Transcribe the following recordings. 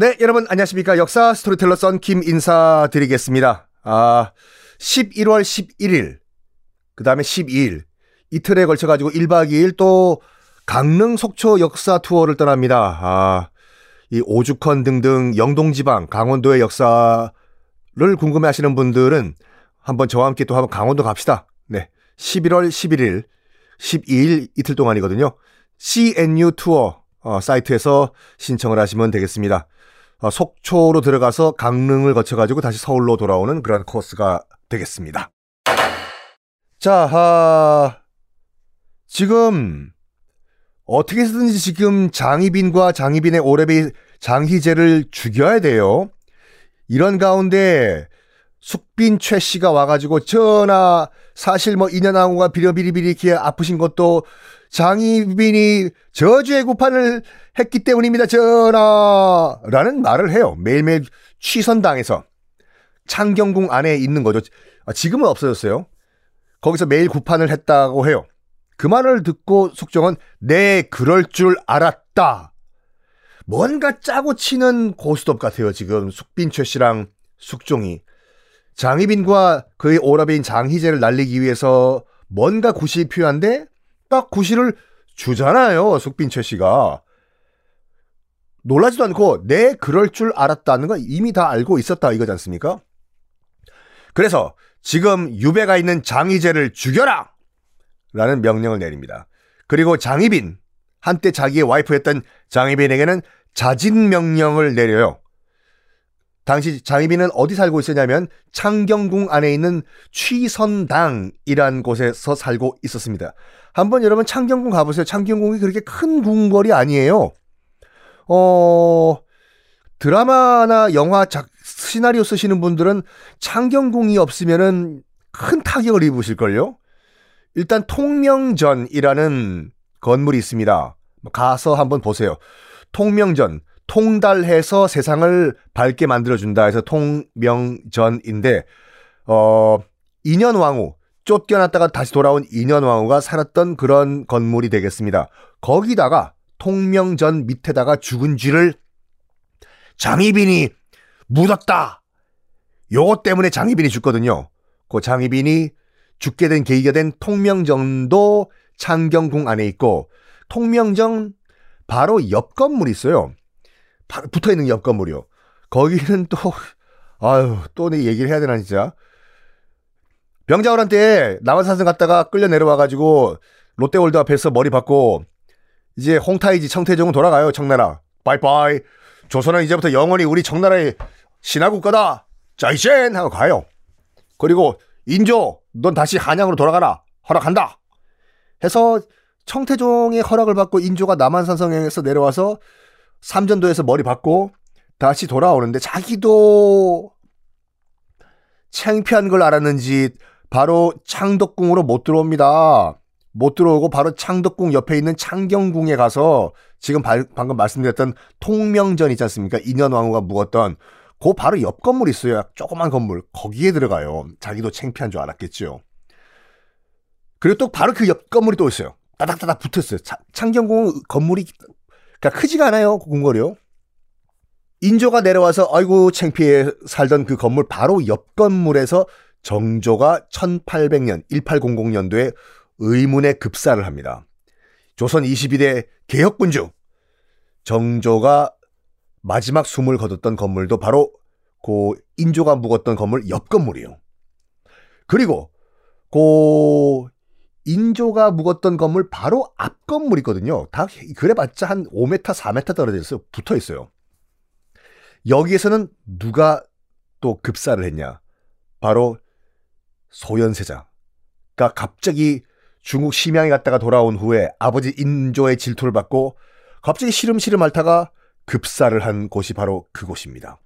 네, 여러분 안녕하십니까. 역사 스토리텔러 썬킴 인사드리겠습니다. 아, 11월 11일, 그 다음에 12일, 이틀에 걸쳐가지고 1박 2일 또 강릉 속초 역사 투어를 떠납니다. 아, 이 오죽헌 등등 영동지방, 강원도의 역사를 궁금해 하시는 분들은 한번 저와 함께 또 한번 강원도 갑시다. 네. 11월 11일, 12일 이틀 동안이거든요. CNU 투어 어, 사이트에서 신청을 하시면 되겠습니다. 어, 속초로 들어가서 강릉을 거쳐가지고 다시 서울로 돌아오는 그런 코스가 되겠습니다. 자, 아, 지금 어떻게 해서든지 지금 장희빈과 장희빈의 오래비 장희재를 죽여야 돼요. 이런 가운데 숙빈 최 씨가 와가지고 전하 사실 뭐 인연왕후가 비려비리비리 이렇게 아프신 것도 장희빈이 저주의 구판을 했기 때문입니다. 전하 라는 말을 해요. 매일매일 취선당에서 창경궁 안에 있는 거죠. 아, 지금은 없어졌어요. 거기서 매일 구판을 했다고 해요. 그 말을 듣고 숙종은 네 그럴 줄 알았다. 뭔가 짜고 치는 고스톱 같아요. 지금 숙빈 최 씨랑 숙종이 장희빈과 그의 오라비인 장희재를 날리기 위해서 뭔가 구실이 필요한데 딱 구실을 주잖아요. 숙빈 최 씨가. 놀라지도 않고 내 네, 그럴 줄 알았다는 건 이미 다 알고 있었다 이거지 않습니까? 그래서 지금 유배가 있는 장희재를 죽여라! 라는 명령을 내립니다. 그리고 장희빈, 한때 자기의 와이프였던 장희빈에게는 자진 명령을 내려요. 당시 장희빈은 어디 살고 있었냐면 창경궁 안에 있는 취선당이란 곳에서 살고 있었습니다. 한번 여러분 창경궁 가보세요. 창경궁이 그렇게 큰 궁궐이 아니에요. 어, 드라마나 영화 작, 시나리오 쓰시는 분들은 창경궁이 없으면은 큰 타격을 입으실걸요? 일단 통명전이라는 건물이 있습니다. 가서 한번 보세요. 통명전. 통달해서 세상을 밝게 만들어준다 해서 통명전인데, 어, 인현왕후, 쫓겨났다가 다시 돌아온 인현왕후가 살았던 그런 건물이 되겠습니다. 거기다가 통명전 밑에다가 죽은 쥐를 장희빈이 묻었다! 요것 때문에 장희빈이 죽거든요. 그 장희빈이 죽게 된 계기가 된 통명전도 창경궁 안에 있고, 통명전 바로 옆 건물이 있어요. 붙어 있는 옆 건물이요. 거기는 또 아유 또 내 얘기를 해야 되나 진짜. 병자호란 때 남한산성 갔다가 끌려 내려와 가지고 롯데월드 앞에서 머리 박고 이제 홍타이지 청태종은 돌아가요 청나라. bye bye. 조선은 이제부터 영원히 우리 청나라의 신하국가다. 자이젠 하고 가요. 그리고 인조 넌 다시 한양으로 돌아가라. 허락한다. 해서 청태종의 허락을 받고 인조가 남한산성에서 내려와서 삼전도에서 머리 받고 다시 돌아오는데 자기도 창피한 걸 알았는지 바로 창덕궁으로 못 들어옵니다. 못 들어오고 바로 창덕궁 옆에 있는 창경궁에 가서 지금 바, 방금 말씀드렸던 통명전 있지 않습니까? 인현왕후가 묵었던 그 바로 옆 건물 있어요. 조그만 건물. 거기에 들어가요. 자기도 창피한 줄 알았겠죠. 그리고 또 바로 그 옆 건물이 또 있어요. 따닥따닥 붙었어요. 창경궁 건물이 그러니까 크지가 않아요. 그 궁궐이요. 인조가 내려와서 아이고 창피해 살던 그 건물 바로 옆 건물에서 정조가 1800년 1800년도에 의문의 급사를 합니다. 조선 22대 개혁군주 정조가 마지막 숨을 거뒀던 건물도 바로 그 인조가 묵었던 건물 옆 건물이에요. 그리고 그 인조가 묵었던 건물 바로 앞 건물이거든요. 다 그래봤자 한 5m, 4m 떨어져 있어요. 붙어 있어요. 여기에서는 누가 또 급사를 했냐? 바로 소현세자가 갑자기 중국 심양에 갔다가 돌아온 후에 아버지 인조의 질투를 받고 갑자기 시름시름 앓다가 급사를 한 곳이 바로 그곳입니다.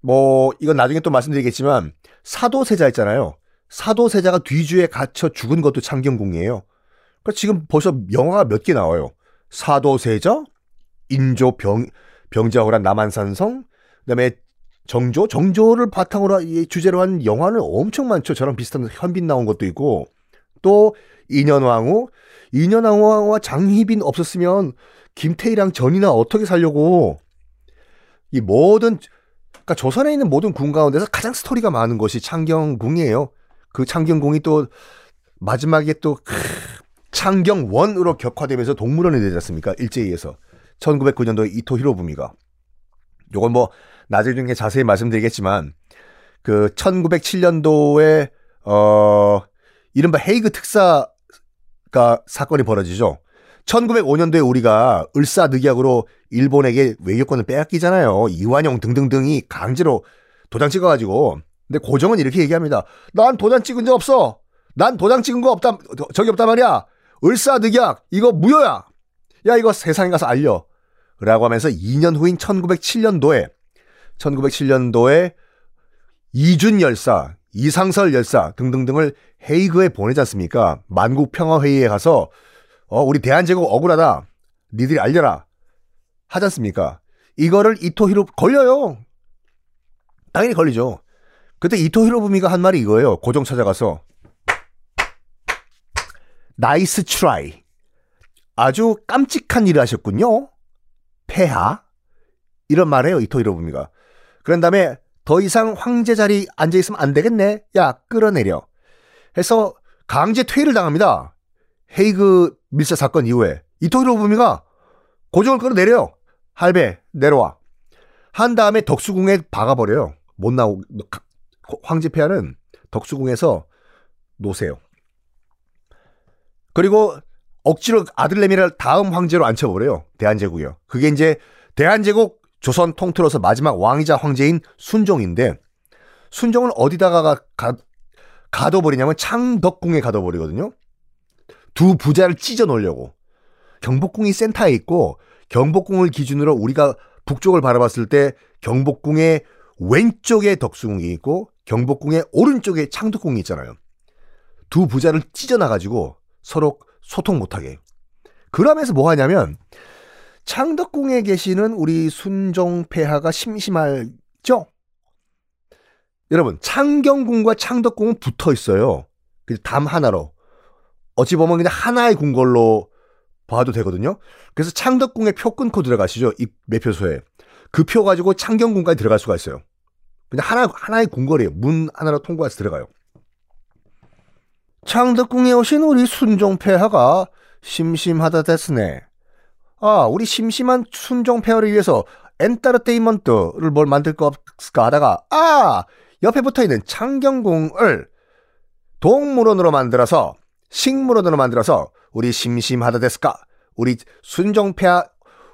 뭐 이건 나중에 또 말씀드리겠지만 사도세자 있잖아요. 사도세자가 뒤주에 갇혀 죽은 것도 창경궁이에요. 그러니까 지금 벌써 영화가 몇 개 나와요. 사도세자, 인조 병 병자호란 남한산성, 그다음에 정조, 정조를 바탕으로 주제로 한 영화는 엄청 많죠. 저랑 비슷한 현빈 나온 것도 있고 또 인현왕후, 인현왕후와 장희빈 없었으면 김태희랑 전이나 어떻게 살려고 이 모든 그러니까 조선에 있는 모든 궁 가운데서 가장 스토리가 많은 것이 창경궁이에요. 그 창경궁이 또 마지막에 또 창경원으로 격화되면서 동물원이 되지 않습니까? 일제히에서 1909년도에 이토 히로부미가 요건 뭐 나중에 자세히 말씀드리겠지만 그 1907년도에 어 이른바 헤이그 특사가 사건이 벌어지죠. 1905년도에 우리가 을사늑약으로 일본에게 외교권을 빼앗기잖아요. 이완용 등등등이 강제로 도장 찍어가지고. 근데 고정은 이렇게 얘기합니다. 난 도장 찍은 적 없어. 난 도장 찍은 거 없다. 저기 없단 말이야. 을사늑약 이거 무효야. 야 이거 세상에 가서 알려. 라고 하면서 2년 후인 1907년도에 1907년도에 이준 열사, 이상설 열사 등등등을 헤이그에 보내지 않습니까? 만국 평화 회의에 가서 어 우리 대한제국 억울하다. 니들이 알려라. 하지 않습니까? 이거를 이토 히로 걸려요. 당연히 걸리죠. 그때 이토 히로부미가 한 말이 이거예요. 고종 찾아가서 nice try. 아주 깜찍한 일을 하셨군요. 폐하. 이런 말해요. 이토 히로부미가. 그런 다음에 더 이상 황제 자리 앉아 있으면 안 되겠네. 야, 끌어내려. 해서 강제 퇴위를 당합니다. 헤이그 밀사 사건 이후에 이토 히로부미가 고종을 끌어내려요. 할배 내려와. 한 다음에 덕수궁에 박아버려요. 못 나오 황제 폐하는 덕수궁에서 노세요. 그리고 억지로 아들내미를 다음 황제로 앉혀버려요. 대한제국이요. 그게 이제 대한제국 조선 통틀어서 마지막 왕이자 황제인 순종인데 순종은 어디다가 가, 가, 가둬버리냐면 창덕궁에 가둬버리거든요. 두 부자를 찢어 놓으려고. 경복궁이 센터에 있고 경복궁을 기준으로 우리가 북쪽을 바라봤을 때 경복궁의 왼쪽에 덕수궁이 있고 경복궁의 오른쪽에 창덕궁이 있잖아요. 두 부자를 찢어놔가지고 서로 소통 못하게. 그러면서 뭐 하냐면 창덕궁에 계시는 우리 순종폐하가 심심할죠? 여러분 창경궁과 창덕궁은 붙어 있어요. 담 하나로. 어찌 보면 그냥 하나의 궁궐로 봐도 되거든요. 그래서 창덕궁에 표 끊고 들어가시죠. 이 매표소에. 그 표 가지고 창경궁까지 들어갈 수가 있어요. 그냥 하나, 하나의 궁궐이에요. 문 하나로 통과해서 들어가요. 창덕궁에 오신 우리 순종폐하가 심심하다 됐으네. 아, 우리 심심한 순종폐하를 위해서 엔터테인먼트를 뭘 만들 거 없을까 하다가, 아! 옆에 붙어 있는 창경궁을 동물원으로 만들어서, 식물원으로 만들어서, 우리 심심하다 됐을까? 우리 순종폐하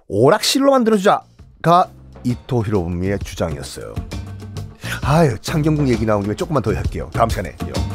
오락실로 만들어주자가 이토 히로부미의 주장이었어요. 아유, 창경궁 얘기 나온 김에 조금만 더 할게요. 다음 시간에. 요.